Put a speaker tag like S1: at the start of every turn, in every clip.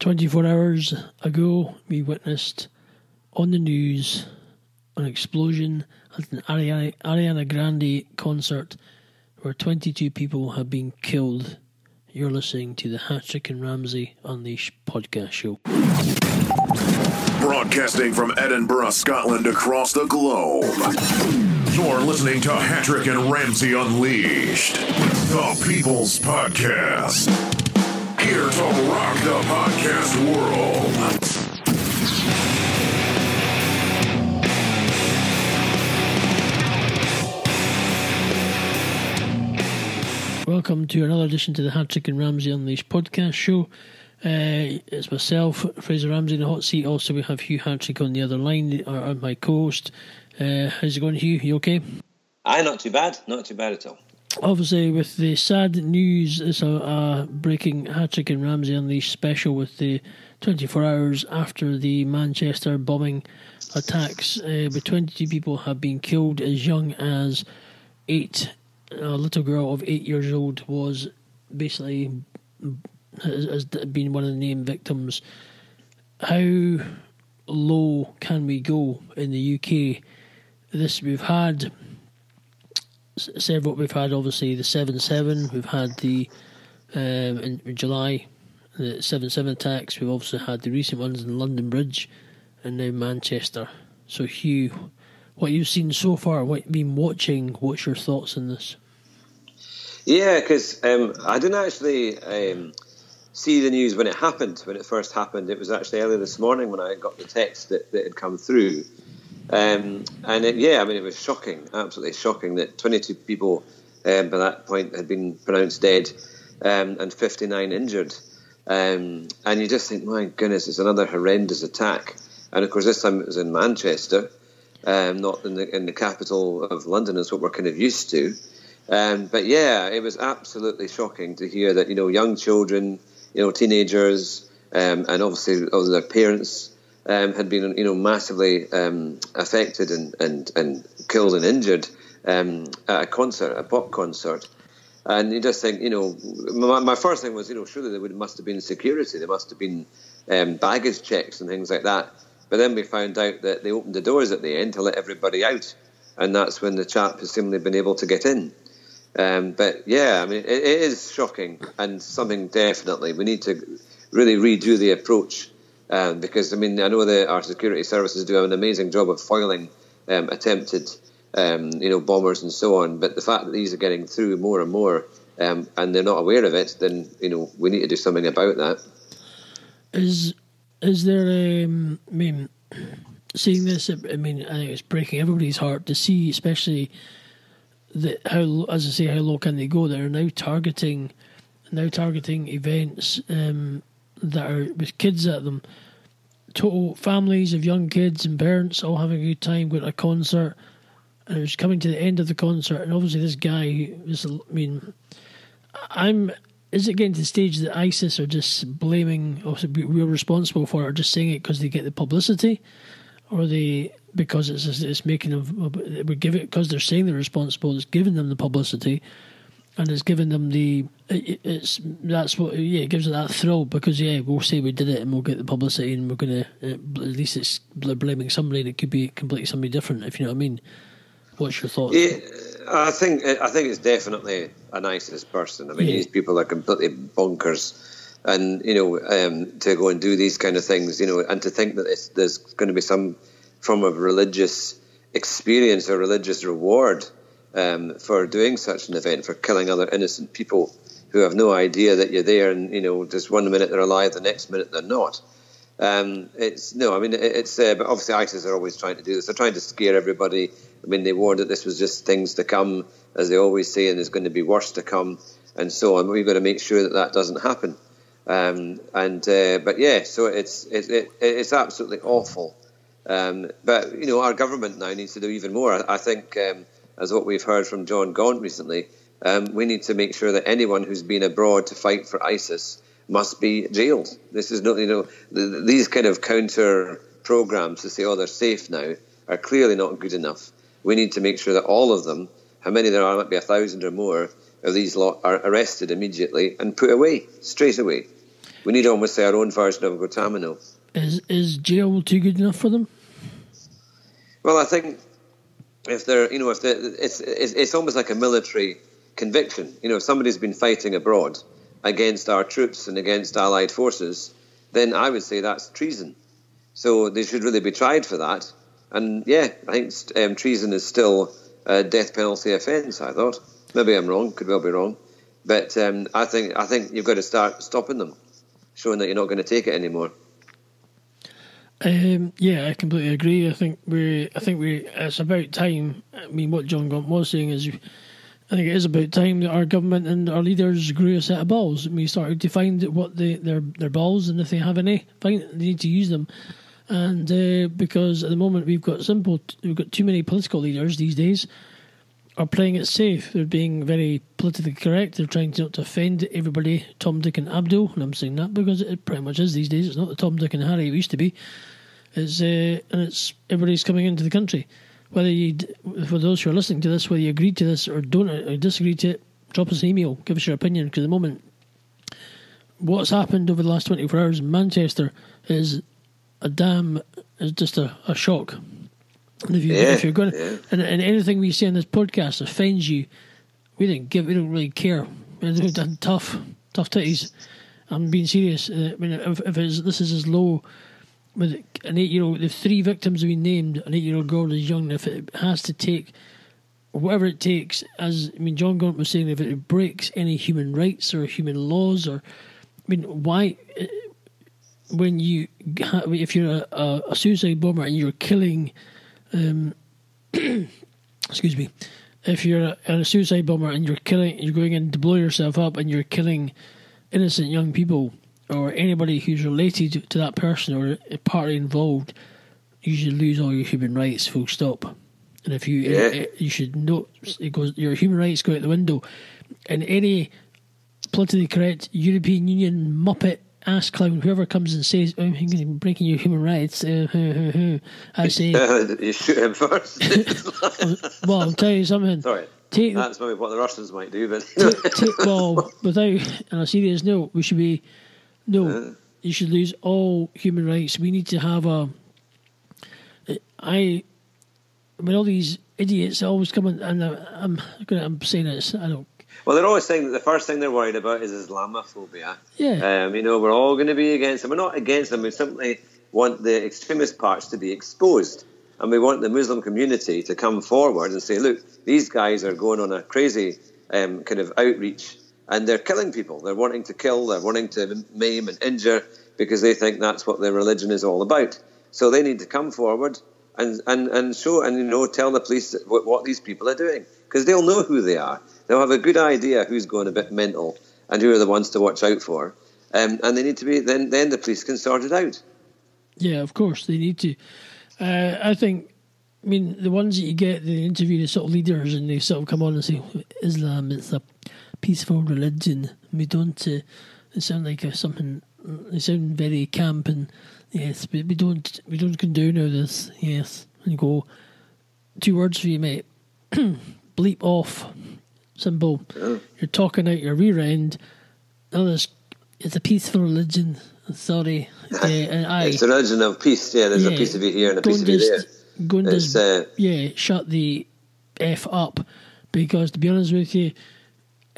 S1: 24 hours ago, we witnessed on the news an explosion at an Ariana, Grande concert where 22 people have been killed. You're listening to the Hattrick and Ramsey Unleashed podcast show.
S2: Broadcasting from Edinburgh, Scotland, across the globe. You're listening to Hattrick and Ramsey Unleashed, the People's Podcast. Here to rock the podcast world.
S1: Welcome to another edition to the Hattrick and Ramsey Unleashed podcast show. Uh, it's myself, Fraser Ramsey, in the hot seat. Also, we have Hugh Hattrick on the other line, our, our my co-host. Uh, how's it going, Hugh? You okay?
S3: Aye, not too bad. Not too bad at all.
S1: Obviously, with the sad news, it's a, a breaking Hattrick and Ramsey Unleashed special with the 24 hours after the Manchester bombing attacks. Uh, but 22 people have been killed as young as eight. A little girl of eight years old was basically has, has been one of the named victims. How low can we go in the UK? This we've had several. We've had obviously the seven seven. We've had the um, in, in July the seven seven attacks. We've also had the recent ones in London Bridge, and now Manchester. So Hugh, what you've seen so far, what you've been watching, what's your thoughts on this?
S3: Yeah, because um, I didn't actually um, see the news when it happened, when it first happened. It was actually earlier this morning when I got the text that, that had come through. Um, and it, yeah, I mean, it was shocking, absolutely shocking that 22 people um, by that point had been pronounced dead um, and 59 injured. Um, and you just think, my goodness, it's another horrendous attack. And of course, this time it was in Manchester, um, not in the, in the capital of London, as what we're kind of used to. Um, but yeah, it was absolutely shocking to hear that you know young children, you know teenagers, and obviously their parents um, had been you know massively um, affected and, and, and killed and injured um, at a concert, a pop concert. And you just think, you know, my, my first thing was, you know, surely there would, must have been security, there must have been um, baggage checks and things like that. But then we found out that they opened the doors at the end to let everybody out, and that's when the chap has seemingly been able to get in. Um, but yeah, I mean, it, it is shocking and something definitely we need to really redo the approach um, because I mean I know that our security services do an amazing job of foiling um, attempted um, you know bombers and so on, but the fact that these are getting through more and more um, and they're not aware of it, then you know we need to do something about that.
S1: Is is there? Um, I mean, seeing this, I mean, I think it's breaking everybody's heart to see, especially that how, as I say, how low can they go? They're now targeting, now targeting events um, that are with kids at them. Total families of young kids and parents all having a good time going to a concert, and it was coming to the end of the concert, and obviously this guy was. I mean, I'm. Is it getting to the stage that ISIS are just blaming, or we're responsible for it, or just saying it because they get the publicity, or they because it's it's making them we give it because they're saying they're responsible. It's giving them the publicity, and it's giving them the it, it's that's what yeah it gives it that thrill because yeah we'll say we did it and we'll get the publicity and we're gonna at least it's blaming somebody and it could be completely somebody different if you know what I mean. What's your thought?
S3: Yeah, I think I think it's definitely a nicest person. I mean, yeah. these people are completely bonkers and you know um, to go and do these kind of things, you know, and to think that there's going to be some form of religious experience or religious reward um, for doing such an event, for killing other innocent people who have no idea that you're there, and you know, just one minute they're alive, the next minute they're not. Um, it's no, I mean, it's uh, but obviously ISIS are always trying to do this. They're trying to scare everybody. I mean, they warned that this was just things to come, as they always say, and there's going to be worse to come, and so on. We've got to make sure that that doesn't happen. Um, and uh, but yeah, so it's it, it, it's absolutely awful um, but you know, our government now needs to do even more. I, I think, um, as what we've heard from John Gaunt recently, um, we need to make sure that anyone who's been abroad to fight for ISIS must be jailed. This is not, you know, the, these kind of counter programs to say, oh, they're safe now, are clearly not good enough. We need to make sure that all of them, how many there are, might be a thousand or more, of these lot are arrested immediately and put away straight away. We need almost say our own version of Guantanamo.
S1: Is is jail too good enough for them?
S3: Well, I think if they're, you know, if they're, it's, it's it's almost like a military conviction. You know, if somebody's been fighting abroad against our troops and against Allied forces, then I would say that's treason. So they should really be tried for that. And yeah, I think um, treason is still a death penalty offence. I thought maybe I'm wrong, could well be wrong, but um, I think I think you've got to start stopping them, showing that you're not going to take it anymore.
S1: Um, yeah, I completely agree. I think we, I think we, it's about time. I mean, what John Gump was saying is, I think it is about time that our government and our leaders grew a set of balls. And we started to find what they, their their balls, and if they have any, they need to use them. And uh, because at the moment we've got simple, we've got too many political leaders these days are playing it safe. They're being very politically correct. They're trying to not to offend everybody, Tom, Dick, and Abdul. And I'm saying that because it pretty much is these days. It's not the Tom, Dick, and Harry it used to be. It's uh, and it's everybody's coming into the country. Whether you, for those who are listening to this, whether you agree to this or don't or disagree to it, drop us an email. Give us your opinion because at the moment, what's happened over the last 24 hours in Manchester is a damn is just a, a shock. And if, you,
S3: Yeah,
S1: if you're going,
S3: yeah.
S1: and, and anything we say on this podcast offends you, we don't give, we don't really care. We've done tough, tough titties. I'm being serious. Uh, I mean, if, if this is as low with an eight-year-old, the three victims have been named. An eight-year-old girl is young. If it has to take whatever it takes, as I mean, John Gaunt was saying, if it breaks any human rights or human laws, or I mean, why? uh, When you, if you're a, a, a suicide bomber and you're killing, um, excuse me, if you're a, a suicide bomber and you're killing, you're going in to blow yourself up and you're killing innocent young people or anybody who's related to that person or a party involved, you should lose all your human rights. Full stop. And if you,
S3: Yeah.
S1: eh, you should know it goes. Your human rights go out the window. And any politically correct European Union muppet ass clown, whoever comes and says, "Oh, I'm breaking your human rights," uh, I say,
S3: you shoot him first.
S1: "Well, I'm telling you something.
S3: Sorry,
S1: Take
S3: that's maybe what the Russians might do, but
S1: take, take, well, without on a serious note, we should be no. You should lose all human rights. We need to have a. I, when all these idiots always come in, and I- I'm. I'm saying this. I don't.
S3: well, they're always saying that the first thing they're worried about is Islamophobia.
S1: Yeah.
S3: Um, you know, we're all going to be against them. We're not against them. We simply want the extremist parts to be exposed. And we want the Muslim community to come forward and say, look, these guys are going on a crazy um, kind of outreach and they're killing people. They're wanting to kill, they're wanting to maim and injure because they think that's what their religion is all about. So they need to come forward and, and, and show and, you know, tell the police what, what these people are doing because they'll know who they are. They'll have a good idea who's going a bit mental and who are the ones to watch out for. Um, and they need to be, then, then the police can sort it out.
S1: Yeah, of course they need to. Uh, I think. I mean, the ones that you get, they interview the sort of leaders, and they sort of come on and say, "Islam is a peaceful religion." We don't. Uh, they sound like uh, something. It sound very camp, and yes, but we don't. We don't condone all this. Yes, and go. Two words for you, mate. Bleep off. Simple. You're talking out your rear end. This. It's a peaceful religion. Sorry. Uh, and I.
S3: It's a religion of peace. Yeah, there's a piece of you here and a piece of
S1: just-
S3: there.
S1: Go and just,
S3: uh,
S1: yeah, shut the f up. Because to be honest with you,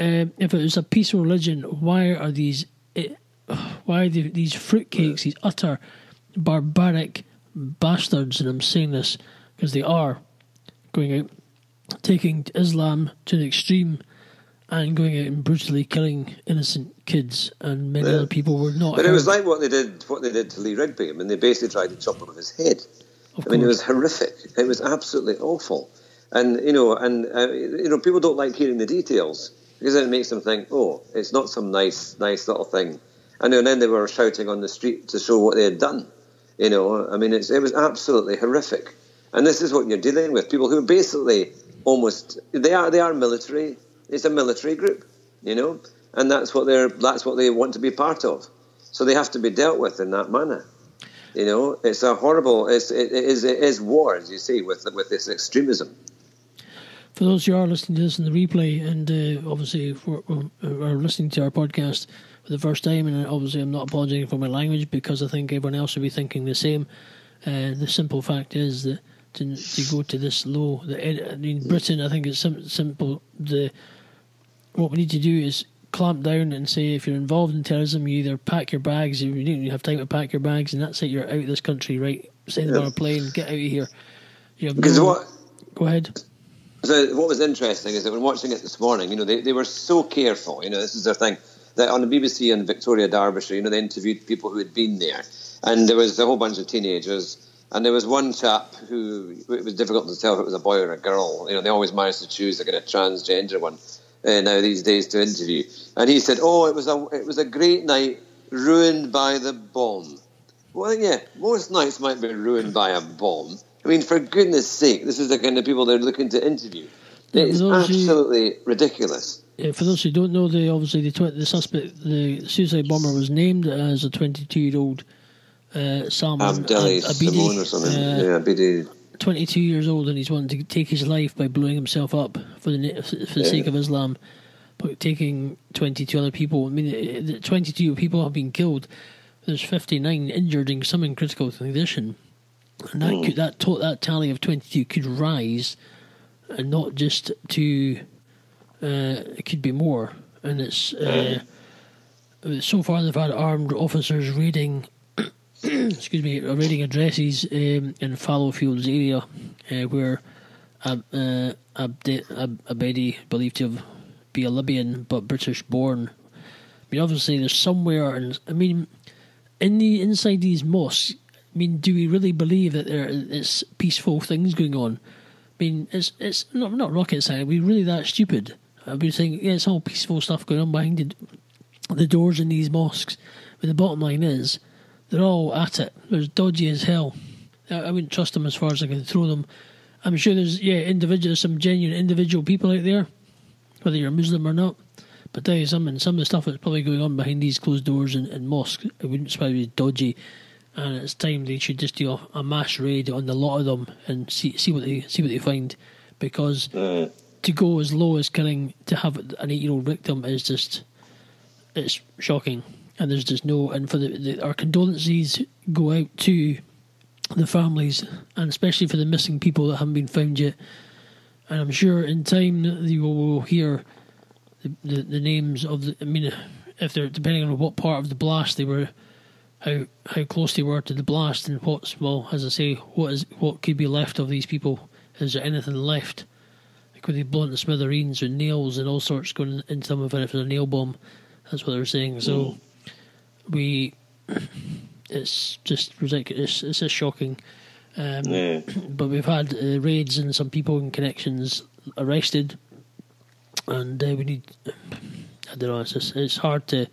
S1: um, if it was a peaceful religion, why are these, it, why are the, these fruitcakes, these utter barbaric bastards? And I'm saying this because they are going out, taking Islam to the extreme, and going out and brutally killing innocent kids, and many
S3: Yeah.
S1: other people were not.
S3: But it was like what they did, what they did to Lee Rigby. I mean, they basically tried to chop off his head.
S1: Of
S3: I mean, it was horrific. It was absolutely awful. And you know, and uh, you know, people don't like hearing the details because then it makes them think, oh, it's not some nice, nice little thing. And then they were shouting on the street to show what they had done. You know, I mean, it was absolutely horrific. And this is what you're dealing with: people who are basically almost they are they are military. It's a military group, you know, and that's what they're that's what they want to be part of. So they have to be dealt with in that manner. You know, it's a horrible. It's it, it is it is war, as you see, with with this extremism.
S1: For those who are listening to this in the replay and uh, obviously for, uh, are listening to our podcast for the first time, and obviously I'm not apologising for my language because I think everyone else will be thinking the same. Uh, the simple fact is that to, to go to this low, the, I mean Britain, I think it's sim- simple. The what we need to do is clamp down and say if you're involved in terrorism, you either pack your bags, you don't have time to pack your bags, and that's it. You're out of this country, right? Send them on a plane, get out of here. You have
S3: Because
S1: no-
S3: what
S1: Go ahead.
S3: So what was interesting is that when watching it this morning, you know, they, they were so careful. You know, this is their thing. That on the BBC in Victoria Derbyshire, you know, they interviewed people who had been there, and there was a whole bunch of teenagers, and there was one chap who it was difficult to tell if it was a boy or a girl. You know, they always managed to choose a kind of transgender one uh, now these days to interview, and he said, "Oh, it was a it was a great night, ruined by the bomb." Well, yeah, most nights might be ruined by a bomb. I mean, for goodness sake, this is the kind of people they're looking to interview.
S1: Yeah,
S3: It's
S1: who-
S3: absolutely ridiculous.
S1: Uh, for those who don't know, the obviously the the suspect, the suicide bomber, was named as a 22 year old uh, Salman
S3: Abdeli
S1: Ab-
S3: Simone or something.
S1: uh,
S3: yeah, Abedi.
S1: 22 years old, and he's wanting to take his life by blowing himself up for the for the
S3: Yeah.
S1: sake of Islam, but taking 22 other people. I mean, uh, 22 people have been killed. There's 59 injured in some in critical condition, and that could, that to- that tally of 22 could rise, and not just to uh, it could be more. And it's uh, so far they've had armed officers raiding, excuse me, raiding addresses um, in Fallowfields area uh, where Ab, uh, Abde, Ab, Abedi believed to have be a Libyan but British born. I mean, obviously there's somewhere, and I mean, in the inside these mosques. I mean, do we really believe that there is peaceful things going on? I mean, it's it's not not rocket science. Are we really that stupid? I've been saying, yeah, it's all peaceful stuff going on behind the, the doors in these mosques. But the bottom line is, they're all at it. They're dodgy as hell. I, I wouldn't trust them as far as I can throw them. I'm sure there's yeah, individual, some genuine individual people out there, whether you're Muslim or not. But tell you something, some of the stuff that's probably going on behind these closed doors in, in mosques, it wouldn't surprise me, dodgy. And it's time they should just do a, a mass raid on the lot of them and see see what they see what they find, because uh, to go as low as killing to have an eight year old victim is just it's shocking. And there's just no and for the, the our condolences go out to the families and especially for the missing people that haven't been found yet. And I'm sure in time you will hear the, the, the names of the. I mean, if they're depending on what part of the blast they were, how how close they were to the blast, and what's well, as I say, what is what could be left of these people? Is there anything left? Could they blow into smithereens with nails and all sorts going into them if it's a nail bomb? That's what they're saying. So we, it's just ridiculous. It's just shocking. Um,
S3: Yeah.
S1: But we've had uh, raids and some people in connections arrested, and uh, we need. I don't know. It's just, it's hard to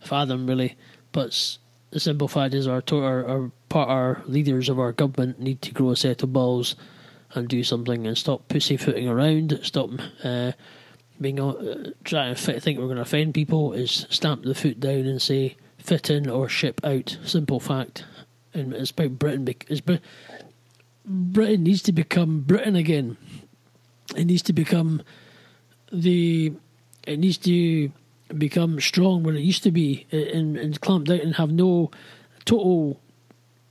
S1: fathom really, but the simple fact is our our, our our leaders of our government need to grow a set of balls and do something and stop pussyfooting around. Stop uh, being uh, trying to fit, think we're going to offend people. Is stamp the foot down and say fit in or ship out. Simple fact. And it's about Britain. It's Brit- Britain needs to become Britain again. It needs to become the. It needs to become strong where it used to be, and, and clamp down and have no total.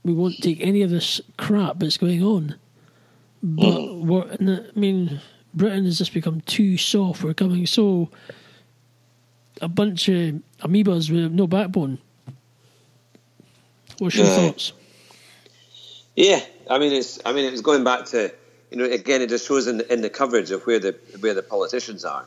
S1: We won't take any of this crap that's going on. But mm. we're, I mean, Britain has just become too soft. We're becoming so a bunch of amoebas with no backbone. What's your
S3: Yeah.
S1: thoughts?
S3: Yeah, I mean, it's. I mean, it was going back to, you know, again, it just shows in the, in the coverage of where the where the politicians are,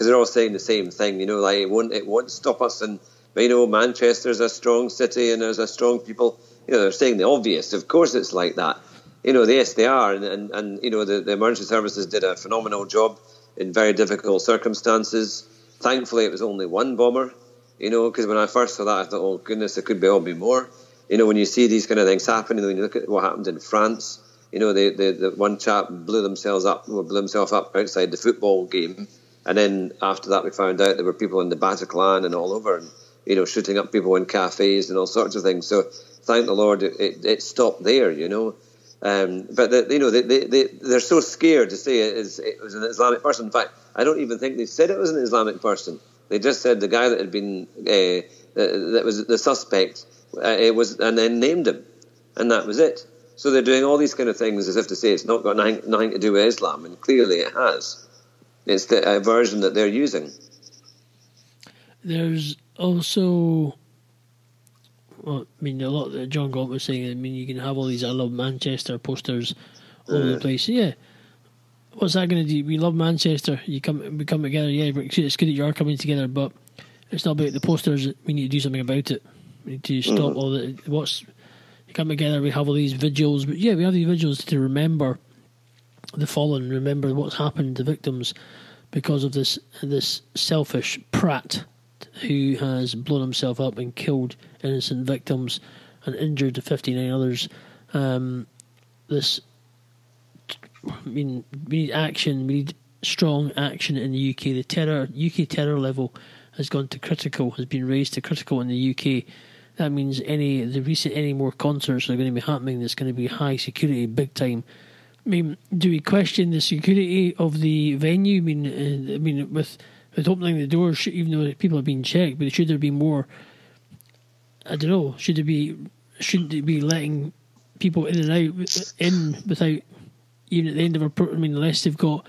S3: because they're all saying the same thing. You know, like it won't it won't stop us, and you know, Manchester's a strong city and there's a strong people. You know, they're saying the obvious. Of course, it's like that. You know, yes, they are, and and, and you know, the, the emergency services did a phenomenal job in very difficult circumstances. Thankfully, it was only one bomber. You know, because when I first saw that, I thought, oh goodness, there could be all be more. You know, when you see these kind of things happening, when you look at what happened in France, you know, the the, the one chap blew themselves up, blew himself up outside the football game, and then after that, we found out there were people in the Bataclan and all over, and you know, shooting up people in cafes and all sorts of things. So, thank the Lord, it, it, it stopped there. You know. Um, but the, you know they, they, they they're so scared to say it, is, it was an Islamic person. In fact, I don't even think they said it was an Islamic person. They just said the guy that had been uh, that was the suspect uh, it was, and then named him, and that was it. So they're doing all these kind of things as if to say it's not got nothing, nothing to do with Islam, and clearly it has. It's the uh, version that they're using.
S1: There's also, well, I mean, a lot that John Gaunt was saying. I mean, you can have all these "I love Manchester" posters all over the place. Yeah, what's that going to do? We love Manchester. You come, we come together. Yeah, it's good that you are coming together, but it's not about the posters. We need to do something about it. We need to stop mm-hmm. all the what's. You come together. We have all these vigils, but yeah, we have these vigils to remember the fallen, remember what's happened to victims because of this this selfish prat who has blown himself up and killed innocent victims and injured 59 others. Um, this, I mean, we need action. We need strong action in the UK. The terror UK terror level has gone to critical, has been raised to critical in the UK. That means any the recent any more concerts are going to be happening. There's going to be high security, big time. I mean, do we question the security of the venue? I mean, uh, I mean, with with opening the doors, even though people have been checked, but should there be more? I don't know. Should there be? Shouldn't it be letting people in and out in without even at the end of a? I mean, unless they've got,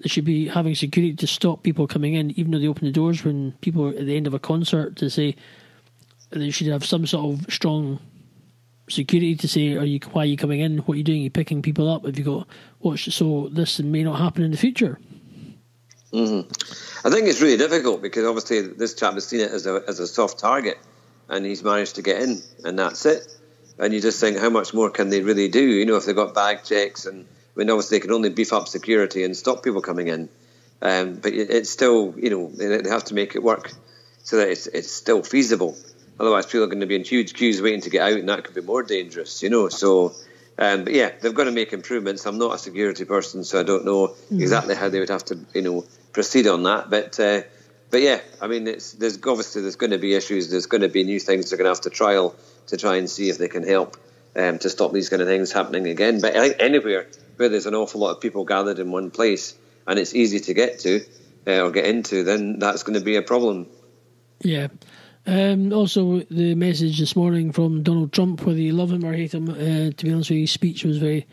S1: they should be having security to stop people coming in, even though they open the doors when people are at the end of a concert to say they should have some sort of strong security to say, "Are you? Why are you coming in? What are you doing? Are you picking people up? Have you got what? So this may not happen in the future."
S3: Mm-hmm. I think it's really difficult because obviously this chap has seen it as a as a soft target, and he's managed to get in, and that's it. And you just think, how much more can they really do? You know, if they've got bag checks, and I mean, obviously they can only beef up security and stop people coming in. Um, but it's still, you know, they have to make it work so that it's it's still feasible. Otherwise, people are going to be in huge queues waiting to get out, and that could be more dangerous, you know. So, um, but yeah, they've got to make improvements. I'm not a security person, so I don't know mm. exactly how they would have to, you know, proceed on that. But uh, but yeah, I mean, it's, there's obviously there's going to be issues. There's going to be new things they're going to have to trial to try and see if they can help um, to stop these kind of things happening again. But anywhere where there's an awful lot of people gathered in one place and it's easy to get to uh, or get into, then that's going to be a problem.
S1: Yeah. Um, also, the message this morning from Donald Trump, whether you love him or hate him, uh, to be honest with you, his speech was very.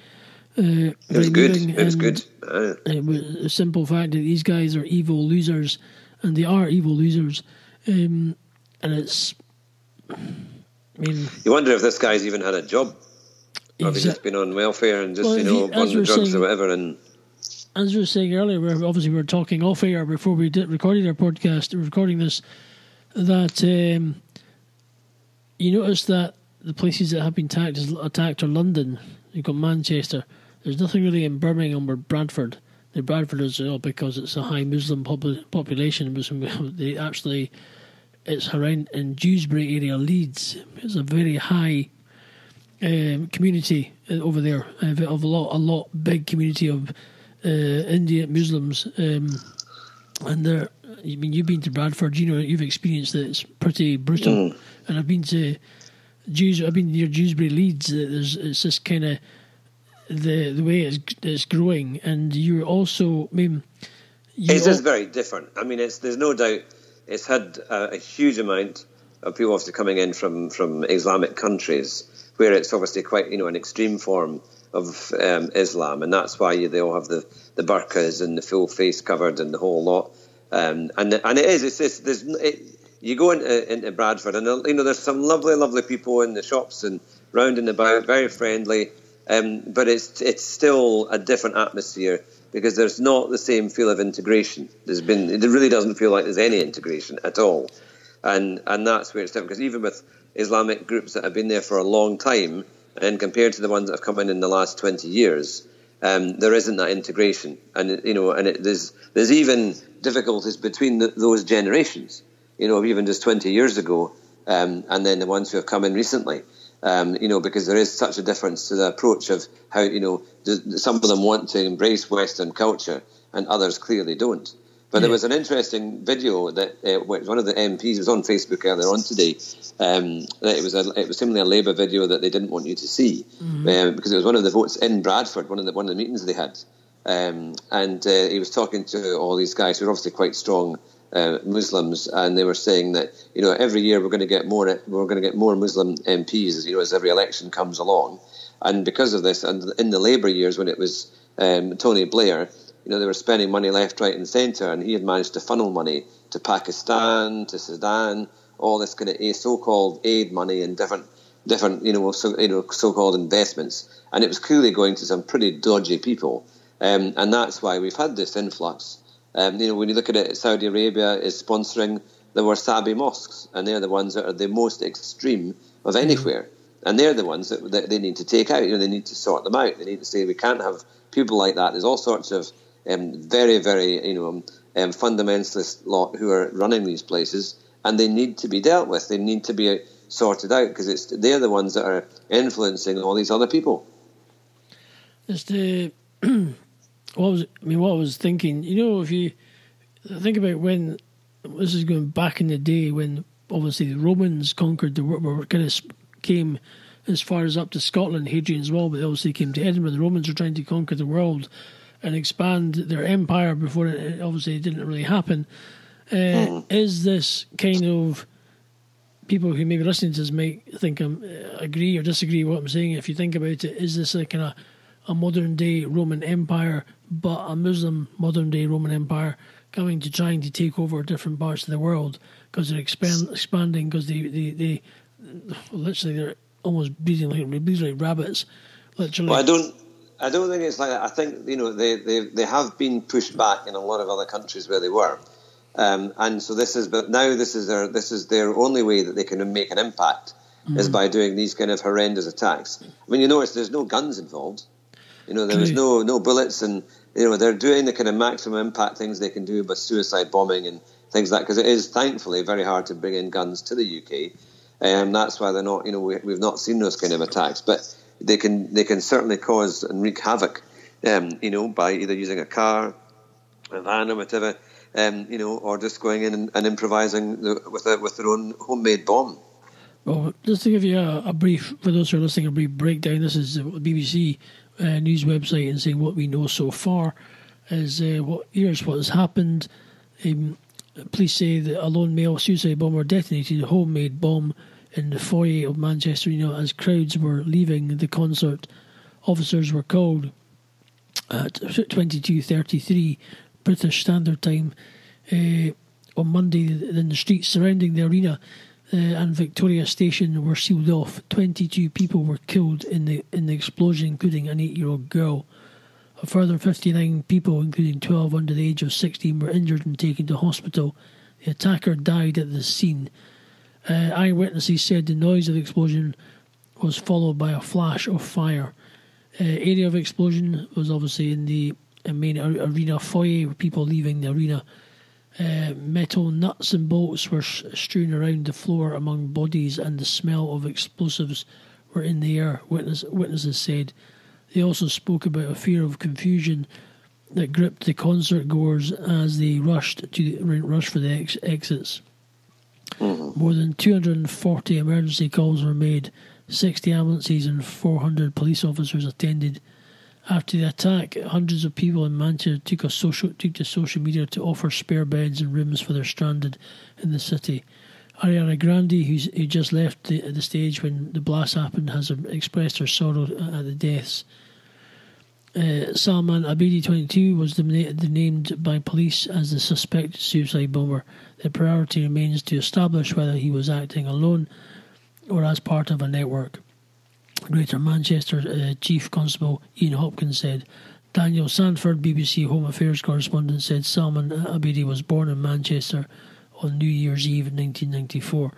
S1: Uh,
S3: it was good. It was good. Uh,
S1: it was a simple fact that these guys are evil losers, and they are evil losers. Um, and it's. I mean,
S3: you wonder if this guy's even had a job, or if he's just been on welfare and just well, you know he, on the drugs saying, or whatever. And
S1: as we were saying earlier, we're obviously we were talking off air before we did recording our podcast, recording this that um, you notice that the places that have been attacked, attacked are London. You've got Manchester. There's nothing really in Birmingham or Bradford. The Bradford is all because it's a high Muslim population. They actually, it's around in Dewsbury area, Leeds. It's a very high um, community uh, over there of a lot, a lot big community of uh, Indian Muslims, um, and they're I mean, you've been to Bradford, you know, you've experienced that it's pretty brutal. Mm. And I've been to Jews, I've been near Dewsbury, Leeds. There's it's just kind of the the way it's, it's growing, and you're also, I mean,
S3: it's just very different. I mean, it's there's no doubt it's had a, a huge amount of people obviously coming in from from Islamic countries where it's obviously quite you know an extreme form of um, Islam, and that's why they all have the the burqas and the full face covered and the whole lot. Um, and and it is. It's, it's there's it, you go into, into Bradford and you know there's some lovely, lovely people in the shops and round and about, very friendly. Um, but it's it's still a different atmosphere because there's not the same feel of integration. There's been it really doesn't feel like there's any integration at all, and and that's where it's different. Because even with Islamic groups that have been there for a long time, and compared to the ones that have come in in the last twenty years, um, there isn't that integration, and you know, and it, there's there's even difficulties between the, those generations. You know, even just 20 years ago, um, and then the ones who have come in recently. Um, you know, because there is such a difference to the approach of how you know some of them want to embrace Western culture, and others clearly don't. But there was an interesting video that uh, one of the MPs was on Facebook earlier on today. Um, it was a, it was similarly a Labour video that they didn't want you to see mm-hmm. um, because it was one of the votes in Bradford, one of the one of the meetings they had, um, and uh, he was talking to all these guys who are obviously quite strong uh, Muslims, and they were saying that you know every year we're going to get more we're going to get more Muslim MPs, you know, as every election comes along, and because of this, and in the Labour years when it was um, Tony Blair, you know, they were spending money left, right, and centre, and he had managed to funnel money to Pakistan, to Sudan, all this kind of so-called aid money and different different you know so, you know so-called investments, and it was clearly going to some pretty dodgy people, um, and that's why we've had this influx um, you know, when you look at it, Saudi Arabia is sponsoring the Wahhabi mosques, and they're the ones that are the most extreme of mm-hmm. anywhere. And they're the ones that, that, they need to take out. You know, they need to sort them out. They need to say we can't have people like that. There's all sorts of um, very, very, you know, um, fundamentalist lot who are running these places, and they need to be dealt with. They need to be sorted out because it's they're the ones that are influencing all these other people.
S1: It's the what was I mean? What I was thinking, you know, if you think about when this is going back in the day when obviously the Romans conquered the world, kind of came as far as up to Scotland, Hadrian's Wall, but they obviously came to Edinburgh. The Romans were trying to conquer the world and expand their empire before it obviously it didn't really happen. Uh, mm. Is this kind of people who maybe listening to this might think I um, agree or disagree with what I'm saying? If you think about it, is this a kind of a modern day Roman Empire, but a Muslim modern day Roman Empire coming to trying to take over different parts of the world because they're expand, expanding because they, they, they literally they're almost breeding like breeding like rabbits. Literally.
S3: Well, I don't. I don't think it's like that. I think you know they, they, they have been pushed back in a lot of other countries where they were, um, and so this is. But now this is their this is their only way that they can make an impact mm-hmm. is by doing these kind of horrendous attacks. I mean, you notice there's no guns involved. You know, there was no no bullets, and you know they're doing the kind of maximum impact things they can do by suicide bombing and things like that. Because it is thankfully very hard to bring in guns to the UK, and um, that's why they're not. You know, we, have not seen those kind of attacks, but they can they can certainly cause and wreak havoc. Um, you know, by either using a car, a van, or whatever. Um, you know, or just going in and, and improvising the, with a, with their own homemade bomb.
S1: Well, just to give you a, a, brief, for those who are listening, a brief breakdown. This is the BBC uh, news website and saying what we know so far is uh, what here's what has happened. Um, police say that a lone male suicide bomber detonated a homemade bomb in the foyer of Manchester know, as crowds were leaving the concert. Officers were called at 22:33 British Standard Time uh, on Monday in the streets surrounding the arena uh, and Victoria Station were sealed off. Twenty-two people were killed in the in the explosion, including an eight-year-old girl. A further fifty-nine people, including twelve under the age of sixteen, were injured and taken to hospital. The attacker died at the scene. Uh, eyewitnesses said the noise of the explosion was followed by a flash of fire. Uh, area of explosion was obviously in the uh, main arena foyer, people leaving the arena uh, metal nuts and bolts were strewn around the floor among bodies, and the smell of explosives were in the air. Witness, witnesses said. They also spoke about a fear of confusion that gripped the concert goers as they rushed to rush for the ex- exits. Mm-hmm. More than 240 emergency calls were made. 60 ambulances and 400 police officers attended after the attack, hundreds of people in Manchester took, social, took to social media to offer spare beds and rooms for their stranded in the city. Ariana Grande, who's, who just left the, the stage when the blast happened, has expressed her sorrow at the deaths. Uh, Salman Abedi, 22, was named by police as the suspected suicide bomber. The priority remains to establish whether he was acting alone or as part of a network. Greater Manchester uh, Chief Constable Ian Hopkins said. Daniel Sandford, BBC Home Affairs correspondent, said Salman Abedi was born in Manchester on New Year's Eve 1994.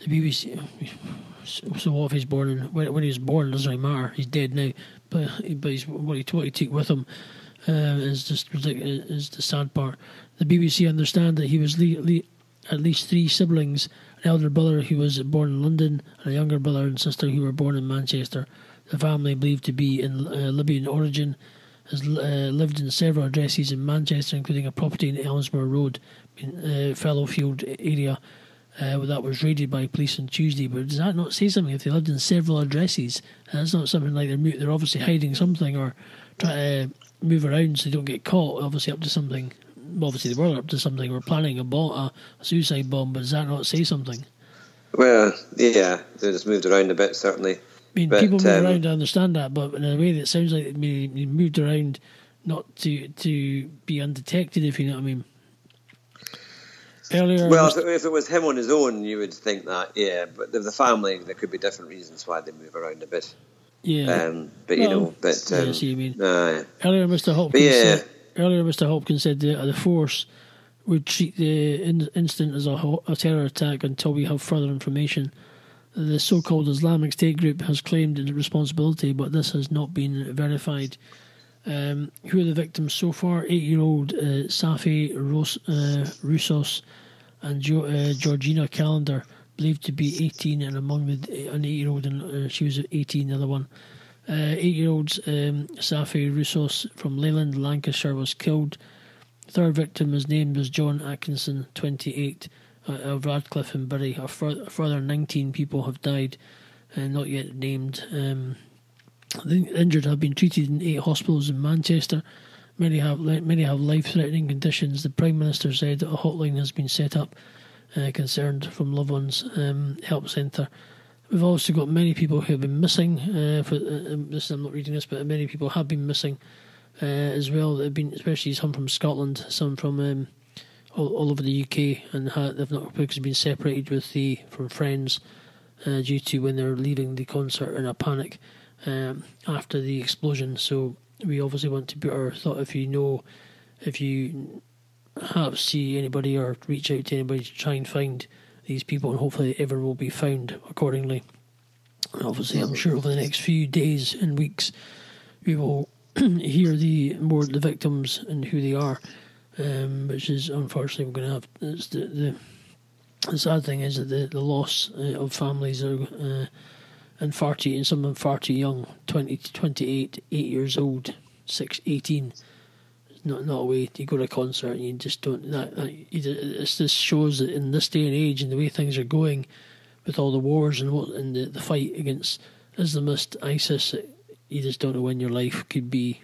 S1: The BBC. So what if he's born in when, when he was born? Doesn't really matter. He's dead now, but but he's, what he what he took with him uh, is just is the sad part. The BBC understand that he was le- le- at least three siblings an elder brother who was born in London, and a younger brother and sister who were born in Manchester. The family, believed to be in uh, Libyan origin, has uh, lived in several addresses in Manchester, including a property in Elsmore Road, in uh, Fallowfield area. Uh, that was raided by police on Tuesday. But does that not say something? If they lived in several addresses, that's not something like they're they're obviously hiding something or trying to move around so they don't get caught. Obviously, up to something obviously they were up to something. We're planning a bomb, a, suicide bomb, but does that not say something?
S3: Well, yeah, they just moved around a bit, certainly.
S1: I mean,
S3: But,
S1: people move
S3: um,
S1: around. I understand that, but in a way that sounds like they moved around not to to be undetected. If you know what I mean. Earlier,
S3: Well, if it, if it was him on his own, you would think that, yeah. But the, the family, there could be different reasons why they move around a bit.
S1: yeah.
S3: Um, but you know, but
S1: yeah, I
S3: um,
S1: see what you mean.
S3: aye.
S1: Earlier, Mr. Hopkins.
S3: yeah.
S1: Said, earlier, Mr. Hopkins said the, the force would treat the in, incident as a, ho- a terror attack until we have further information. The so-called Islamic State group has claimed responsibility, but this has not been verified. Um, who are the victims so far? Eight-year-old uh, Saffie Ros- uh, and jo- uh, Georgina Callander, believed to be 18, and among the an eight-year-old, and uh, she was 18, the other one. Uh, eight-year-old um, Saffie Roussos from Leyland, Lancashire, was killed. Third victim, his name was John Atkinson, 28, uh, of Radcliffe and Bury. A, fur- a further 19 people have died, uh, not yet named. Um, the injured have been treated in eight hospitals in Manchester. Many have many have life-threatening conditions. The Prime Minister said a hotline has been set up, uh, concerned from loved ones um, help centre. We've also got many people who have been missing. Uh, for uh, um, this, I'm not reading this, but many people have been missing uh, as well. That have been, especially some from Scotland, some from um, all, all over the UK, and ha- they've not because been separated with the from friends uh, due to when they're leaving the concert in a panic um, after the explosion. So we obviously want to put our thought if you know, if you have see anybody or reach out to anybody to try and find these people, and hopefully ever will be found accordingly. And obviously, I'm sure over the next few days and weeks, we will hear the more the victims and who they are, um, which is unfortunately we're going to have. It's the, the the sad thing is that the the loss uh, of families are. Uh, and far too, and some of them far too young, 20 to 28, 8 years old, 6, 18. It's not, not a way you go to a concert and you just don't. That, that, it's just shows that in this day and age and the way things are going with all the wars and what and the, the fight against Islamist ISIS, you just don't know when your life could be.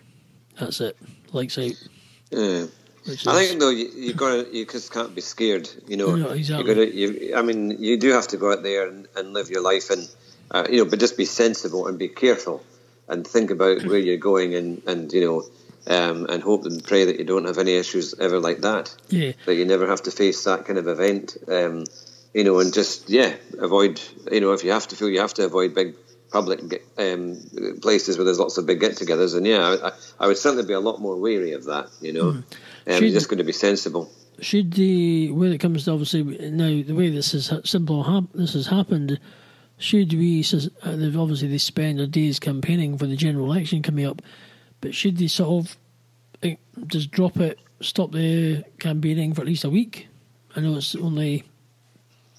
S1: That's it. Lights out.
S3: Yeah.
S1: Which
S3: I think though you, you got you just can't be scared. You know,
S1: No, exactly.
S3: you got to. You, I mean, you do have to go out there and, and live your life, and uh, you know, but just be sensible and be careful, and think about where you're going, and and you know, um, and hope and pray that you don't have any issues ever like that.
S1: yeah.
S3: That you never have to face that kind of event. Um, you know, and just yeah, avoid. You know, if you have to feel you have to avoid big public um, places where there's lots of big get-togethers, and yeah, I, I- would certainly be a lot more wary of that. You know, um, you're just going to be sensible.
S1: should the when it comes to obviously now the way this is simple hap- this has happened should we uh, obviously they spend their days campaigning for the general election coming up but should they sort of eh, just drop it stop the campaigning for at least a week I know it's only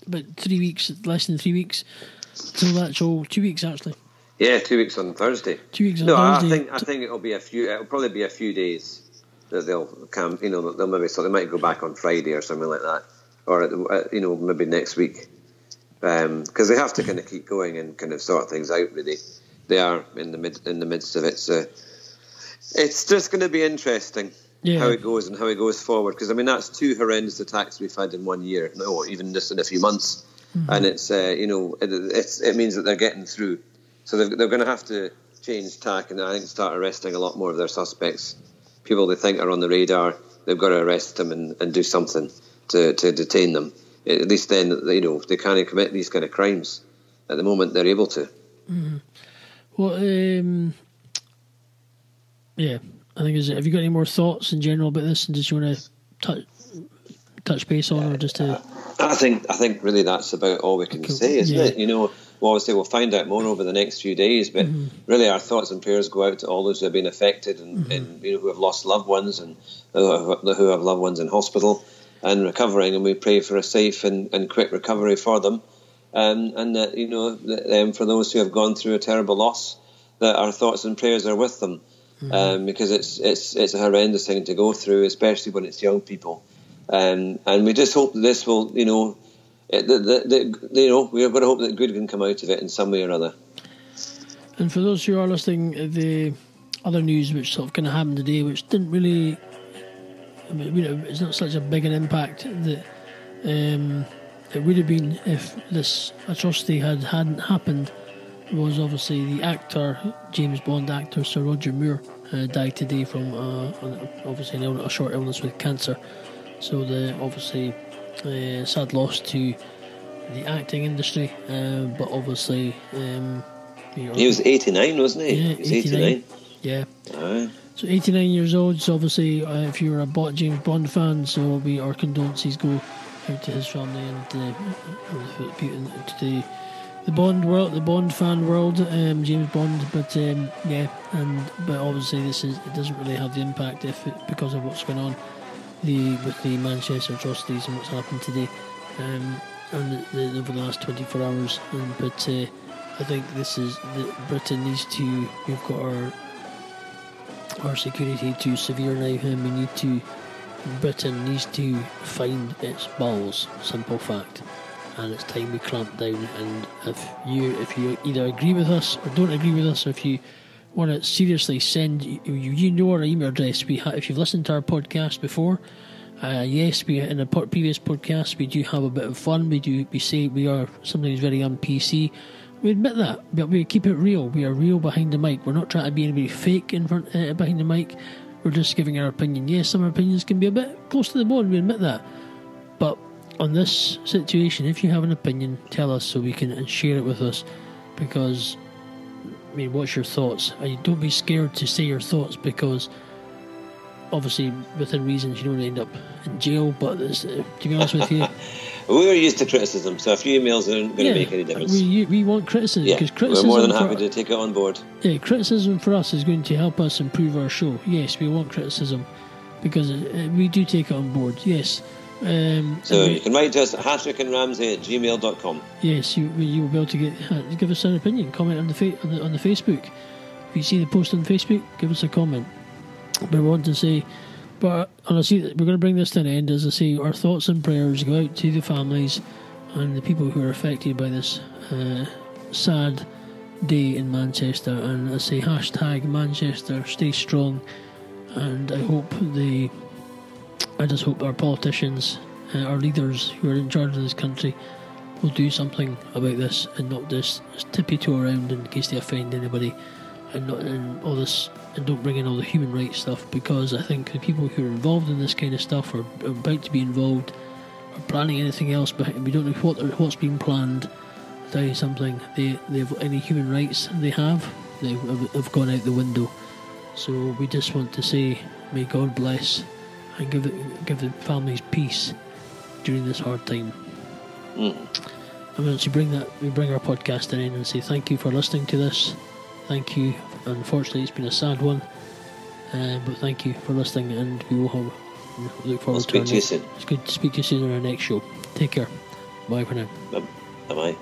S1: about three weeks less than three weeks till that's actual two weeks actually
S3: Yeah, two weeks on Thursday.
S1: two weeks on
S3: No, I think I think it'll be a few. It'll probably be a few days that they'll come. You know, they'll maybe so they might go back on Friday or something like that, or you know maybe next week, because they have to kind of keep going and kind of sort things out. Really, they are in the mid in the midst of it. So it's just going to be interesting
S1: Yeah.
S3: how it goes and how it goes forward. Because I mean that's two horrendous attacks we've had in one year. No, even just in a few months, and it's uh, you know it, it's it means that they're getting through. So they're, they're going to have to change tack and I think start arresting a lot more of their suspects. People they think are on the radar, they've got to arrest them and, and do something to, to detain them. At least then, you know, they can't commit these kind of crimes. At the moment, they're able to. Mm-hmm.
S1: Well, um, yeah, I think is it. Have you got any more thoughts in general about this, and just you want to touch touch base on, or just to uh,
S3: I think I think really that's about all we can
S1: Cool.
S3: say, isn't
S1: Yeah.
S3: it? You know, well, obviously we'll find out more over the next few days, but mm-hmm. really our thoughts and prayers go out to all those who have been affected and, mm-hmm. and you know who have lost loved ones and who have, who have loved ones in hospital and recovering, and we pray for a safe and, and quick recovery for them, um, and that you know that, um, for those who have gone through a terrible loss, that our thoughts and prayers are with them, um, because it's it's it's a horrendous thing to go through, especially when it's young people. Um, and we just hope that this will, you know, it, the, the, the, you know, we're going to hope that good can come out of it in some way or other.
S1: And for those who are listening, uh, the other news which sort of kind of happened today, which didn't really I mean, you know, it's not such a big an impact that um, it would have been if this atrocity had hadn't happened. Was obviously the actor, James Bond actor Sir Roger Moore, uh, died today from uh, obviously an illness, a short illness with cancer. So the obviously uh, sad loss to the acting industry, uh, but obviously um,
S3: he was 89, wasn't he?
S1: Yeah,
S3: he was 89. 89.
S1: Yeah.
S3: Aye.
S1: So 89 years old. So obviously, uh, if you're a James Bond fan, so we our condolences go out to his family and uh, to the the Bond world, the Bond fan world, um, James Bond. But um, yeah, and but obviously this is it doesn't really have the impact if it, because of what's going on the with the Manchester atrocities and what's happened today, um, and the, the, over the last 24 hours. But uh, I think this is Britain needs to. We've got our our security too severe now, and we need to. Britain needs to find its balls. Simple fact and it's time we clamp down. And if you if you either agree with us or don't agree with us, or if you want to seriously send you, you know our email address. We ha- if you've listened to our podcast before, uh, yes, we in a previous podcast we do have a bit of fun. We do we say we are sometimes very un PC. We admit that, but we keep it real. We are real behind the mic. We're not trying to be anybody fake in front uh, behind the mic. We're just giving our opinion. Yes, some opinions can be a bit close to the bone. We admit that, but on this situation, if you have an opinion, tell us so we can share it with us. Because, I mean, what's your thoughts? And Don't be scared to say your thoughts because, obviously, within reasons, you don't end up in jail. But uh, to be honest with you,
S3: we're used to criticism, so a few emails aren't going yeah, to make any difference.
S1: We, we want criticism because yeah, criticism.
S3: We're more than happy for, to take it on board.
S1: Yeah, criticism for us is going to help us improve our show. Yes, we want criticism because we do take it on board. Yes um,
S3: so you can write to us at hattrickandramsey at gmail.com.
S1: Yes, you, you will be able to get uh, give us an opinion, comment on the, fa- on the, on the Facebook. If you see the post on Facebook, give us a comment. But I want to say, but honestly, we're going to bring this to an end. As I say, our thoughts and prayers go out to the families and the people who are affected by this uh, sad day in Manchester. And I say, hashtag Manchester, stay strong. And I hope the I just hope our politicians, uh, our leaders who are in charge of this country, will do something about this and not just tippy toe around in case they offend anybody, and not and all this and don't bring in all the human rights stuff because I think the people who are involved in this kind of stuff are about to be involved, are planning anything else, but we don't know what what's being planned. I'll tell you something, they they have any human rights they have, they have gone out the window. So we just want to say, may God bless and give the, give the families peace during this hard time.
S3: Mm.
S1: And once you bring that, we bring our podcast in and say thank you for listening to this. Thank you. Unfortunately, it's been a sad one, uh, but thank you for listening, and we will have, look forward
S3: we'll
S1: to
S3: speak to you soon.
S1: It's good to speak to you soon on our next show. Take care. Bye for now.
S3: Bye bye.